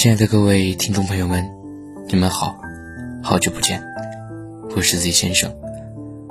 亲爱的各位听众朋友们，你们好，好久不见，我是 Z 先生，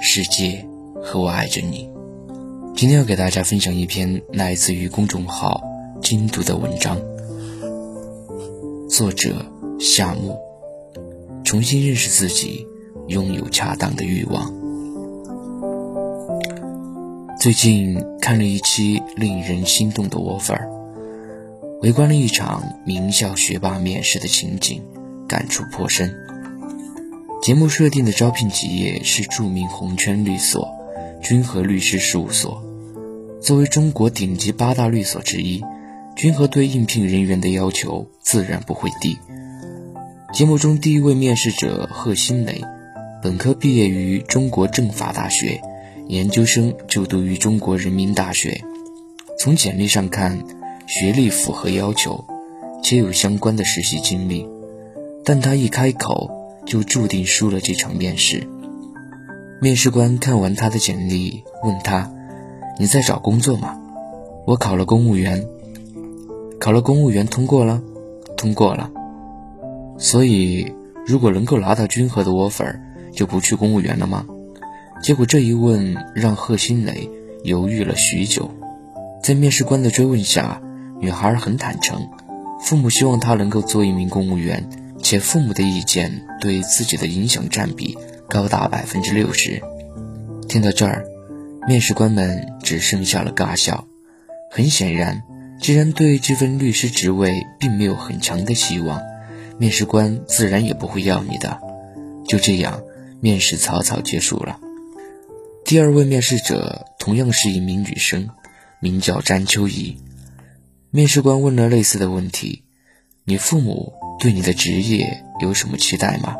世界和我爱着你。今天要给大家分享一篇来自于公众号“精读”的文章，作者夏木，重新认识自己，拥有恰当的欲望。最近看了一期令人心动的 offer。围观了一场名校学霸面试的情景，感触颇深。节目设定的招聘企业是著名红圈律所——君和律师事务所。作为中国顶级八大律所之一，君和对应聘人员的要求自然不会低。节目中第一位面试者贺新雷，本科毕业于中国政法大学，研究生就读于中国人民大学。从简历上看。学历符合要求，且有相关的实习经历，但他一开口就注定输了这场面试。面试官看完他的简历，问他：“你在找工作吗？”“我考了公务员。”“考了公务员通过了？”“通过了。”“所以，如果能够拿到君和的 offer，就不去公务员了吗？”结果这一问让贺新磊犹豫了许久，在面试官的追问下。女孩很坦诚，父母希望她能够做一名公务员，且父母的意见对自己的影响占比高达百分之六十。听到这儿，面试官们只剩下了尬笑。很显然，既然对这份律师职位并没有很强的希望，面试官自然也不会要你的。就这样，面试草草结束了。第二位面试者同样是一名女生，名叫詹秋怡。面试官问了类似的问题：“你父母对你的职业有什么期待吗？”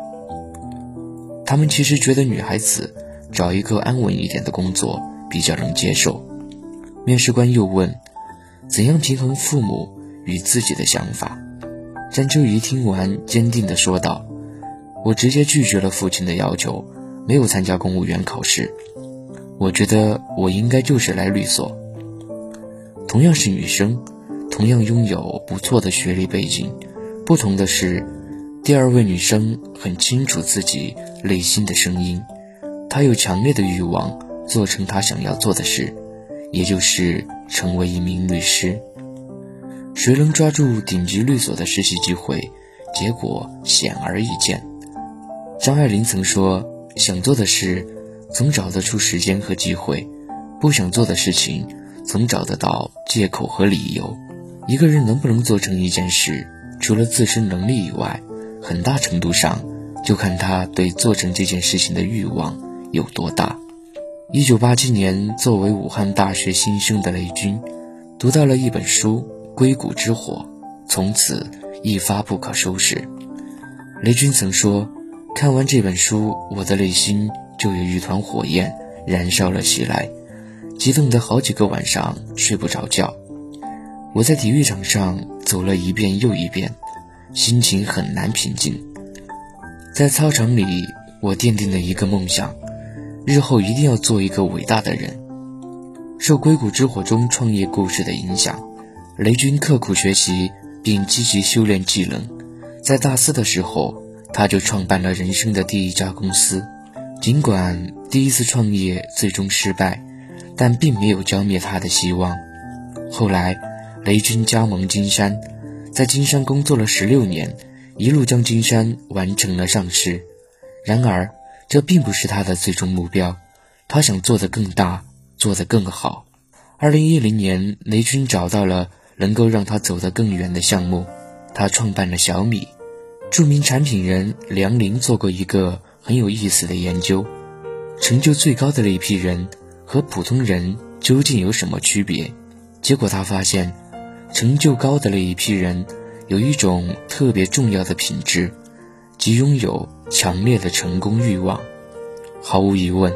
他们其实觉得女孩子找一个安稳一点的工作比较能接受。面试官又问：“怎样平衡父母与自己的想法？”张秋怡听完，坚定地说道：“我直接拒绝了父亲的要求，没有参加公务员考试。我觉得我应该就是来律所。”同样是女生。同样拥有不错的学历背景，不同的是，第二位女生很清楚自己内心的声音，她有强烈的欲望做成她想要做的事，也就是成为一名律师。谁能抓住顶级律所的实习机会，结果显而易见。张爱玲曾说：“想做的事，总找得出时间和机会；不想做的事情，总找得到借口和理由。”一个人能不能做成一件事，除了自身能力以外，很大程度上就看他对做成这件事情的欲望有多大。一九八七年，作为武汉大学新生的雷军，读到了一本书《硅谷之火》，从此一发不可收拾。雷军曾说：“看完这本书，我的内心就有一团火焰燃烧了起来，激动得好几个晚上睡不着觉。”我在体育场上走了一遍又一遍，心情很难平静。在操场里，我奠定了一个梦想：日后一定要做一个伟大的人。受《硅谷之火》中创业故事的影响，雷军刻苦学习并积极修炼技能。在大四的时候，他就创办了人生的第一家公司。尽管第一次创业最终失败，但并没有浇灭他的希望。后来，雷军加盟金山，在金山工作了十六年，一路将金山完成了上市。然而，这并不是他的最终目标，他想做得更大，做得更好。二零一零年，雷军找到了能够让他走得更远的项目，他创办了小米。著名产品人梁林做过一个很有意思的研究：成就最高的那批人和普通人究竟有什么区别？结果他发现。成就高的那一批人，有一种特别重要的品质，即拥有强烈的成功欲望。毫无疑问，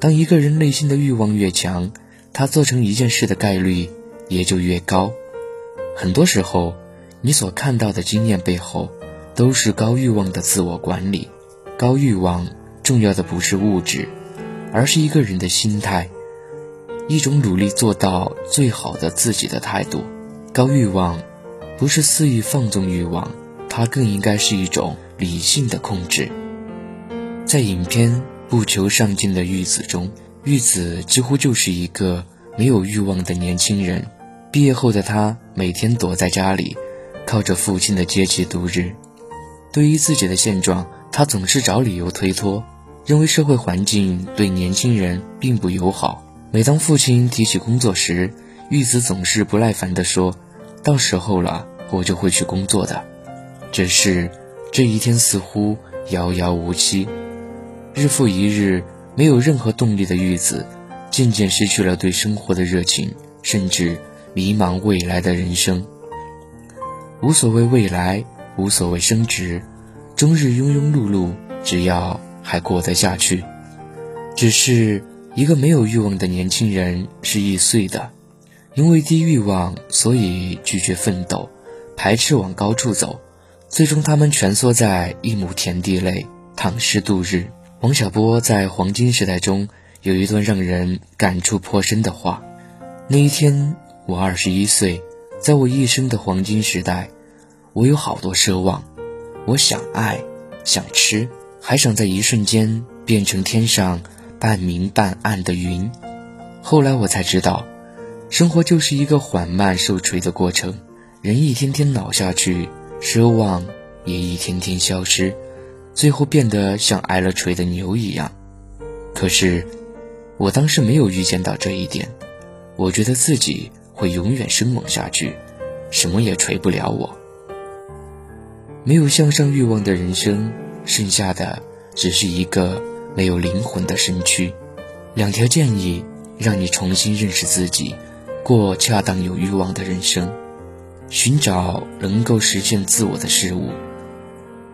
当一个人内心的欲望越强，他做成一件事的概率也就越高。很多时候，你所看到的经验背后，都是高欲望的自我管理。高欲望重要的不是物质，而是一个人的心态，一种努力做到最好的自己的态度。高欲望，不是肆意放纵欲望，它更应该是一种理性的控制。在影片《不求上进的玉子》中，玉子几乎就是一个没有欲望的年轻人。毕业后的他每天躲在家里，靠着父亲的接济度日。对于自己的现状，他总是找理由推脱，认为社会环境对年轻人并不友好。每当父亲提起工作时，玉子总是不耐烦地说：“到时候了，我就会去工作的。”只是这一天似乎遥遥无期。日复一日，没有任何动力的玉子，渐渐失去了对生活的热情，甚至迷茫未来的人生。无所谓未来，无所谓升职。终日庸庸碌碌，只要还过得下去。只是一个没有欲望的年轻人是易碎的，因为低欲望，所以拒绝奋斗，排斥往高处走，最终他们蜷缩在一亩田地内，躺尸度日。王小波在《黄金时代》中有一段让人感触颇深的话：“那一天，我二十一岁，在我一生的黄金时代，我有好多奢望。”我想爱，想吃，还想在一瞬间变成天上半明半暗的云。后来我才知道，生活就是一个缓慢受锤的过程。人一天天老下去，奢望也一天天消失，最后变得像挨了锤的牛一样。可是，我当时没有预见到这一点。我觉得自己会永远生猛下去，什么也锤不了我。没有向上欲望的人生，剩下的只是一个没有灵魂的身躯。两条建议让你重新认识自己，过恰当有欲望的人生，寻找能够实现自我的事物。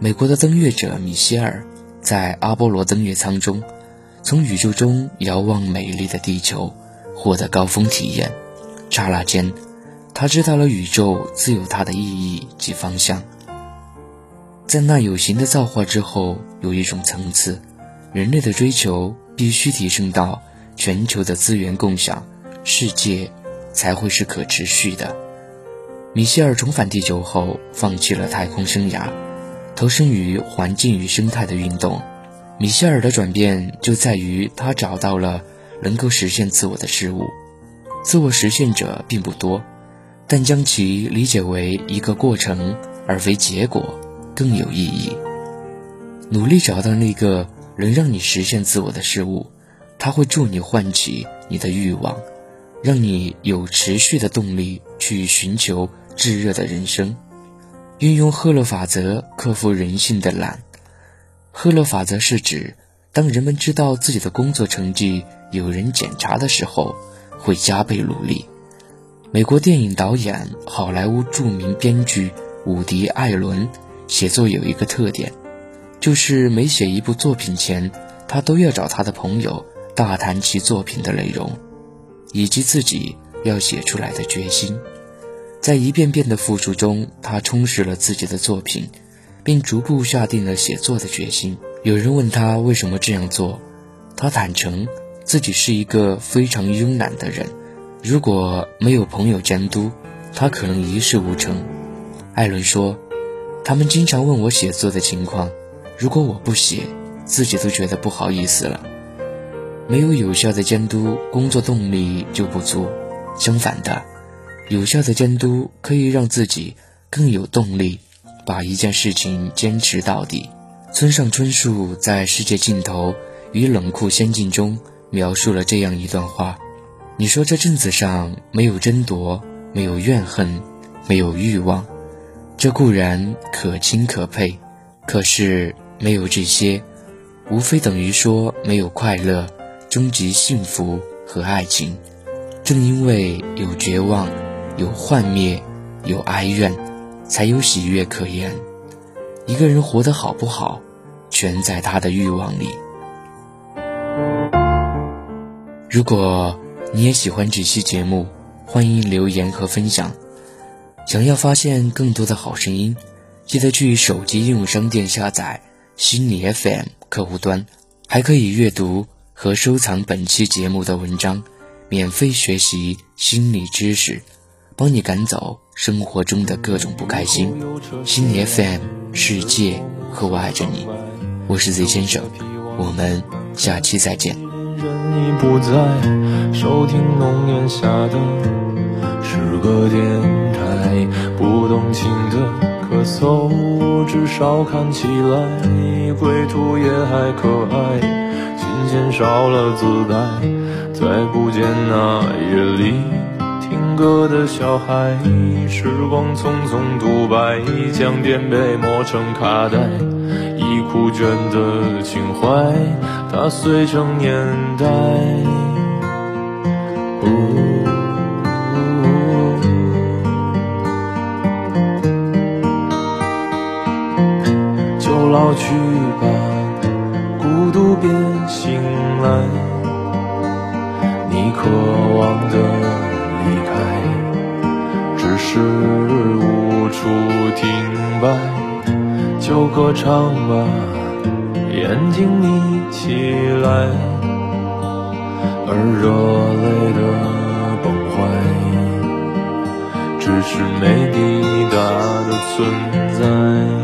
美国的登月者米歇尔在阿波罗登月舱中，从宇宙中遥望美丽的地球，获得高峰体验。刹那间，他知道了宇宙自有它的意义及方向。在那有形的造化之后，有一种层次，人类的追求必须提升到全球的资源共享，世界才会是可持续的。米歇尔重返地球后，放弃了太空生涯，投身于环境与生态的运动。米歇尔的转变就在于他找到了能够实现自我的事物。自我实现者并不多，但将其理解为一个过程而非结果。更有意义。努力找到那个能让你实现自我的事物，它会助你唤起你的欲望，让你有持续的动力去寻求炙热的人生。运用赫勒法则克服人性的懒。赫勒法则是指，当人们知道自己的工作成绩有人检查的时候，会加倍努力。美国电影导演、好莱坞著名编剧伍迪·艾伦。写作有一个特点，就是每写一部作品前，他都要找他的朋友大谈其作品的内容，以及自己要写出来的决心。在一遍遍的复述中，他充实了自己的作品，并逐步下定了写作的决心。有人问他为什么这样做，他坦诚自己是一个非常慵懒的人，如果没有朋友监督，他可能一事无成。艾伦说。他们经常问我写作的情况，如果我不写，自己都觉得不好意思了。没有有效的监督，工作动力就不足；相反的，有效的监督可以让自己更有动力，把一件事情坚持到底。村上春树在《世界尽头与冷酷仙境》中描述了这样一段话：“你说这镇子上没有争夺，没有怨恨，没有欲望。”这固然可亲可佩，可是没有这些，无非等于说没有快乐、终极幸福和爱情。正因为有绝望、有幻灭、有哀怨，才有喜悦可言。一个人活得好不好，全在他的欲望里。如果你也喜欢这期节目，欢迎留言和分享。想要发现更多的好声音，记得去手机应用商店下载心理 FM 客户端，还可以阅读和收藏本期节目的文章，免费学习心理知识，帮你赶走生活中的各种不开心。心理 FM 世界和我爱着你，我是 Z 先生，我们下期再见。人已不在，收听浓烟下的是个电台，不动情的咳嗽，至少看起来归途也还可爱。琴弦少了姿态，再不见那夜里听歌的小孩。时光匆匆独白，将颠沛磨成卡带。已枯卷的情怀，它碎成年代。就老去吧，孤独别醒来。你渴望的离开，只是无处停摆。就歌唱吧，眼睛眯起来，而热泪的崩坏，只是没抵达的存在。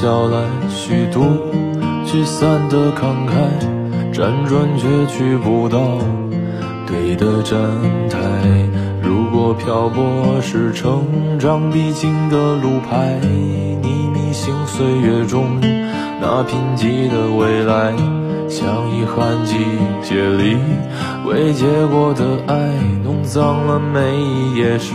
笑来虚度聚散的慷慨，辗转却去不到对的站台。如果漂泊是成长必经的路牌，你迷信岁月中那贫瘠的未来，像遗憾季节里未结果的爱，弄脏了每一页诗。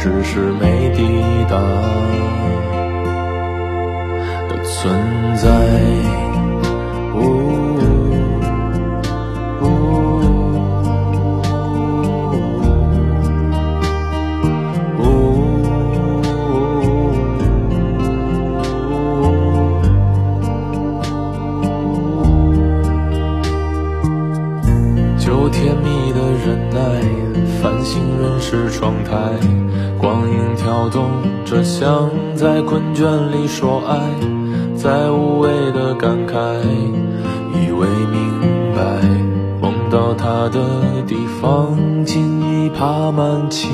只是没抵达的存在。就甜蜜的忍耐繁星润湿窗台，光影跳动着像在困倦里说爱，在无谓的感慨，以为明白，梦到他的地方，竟已爬满青。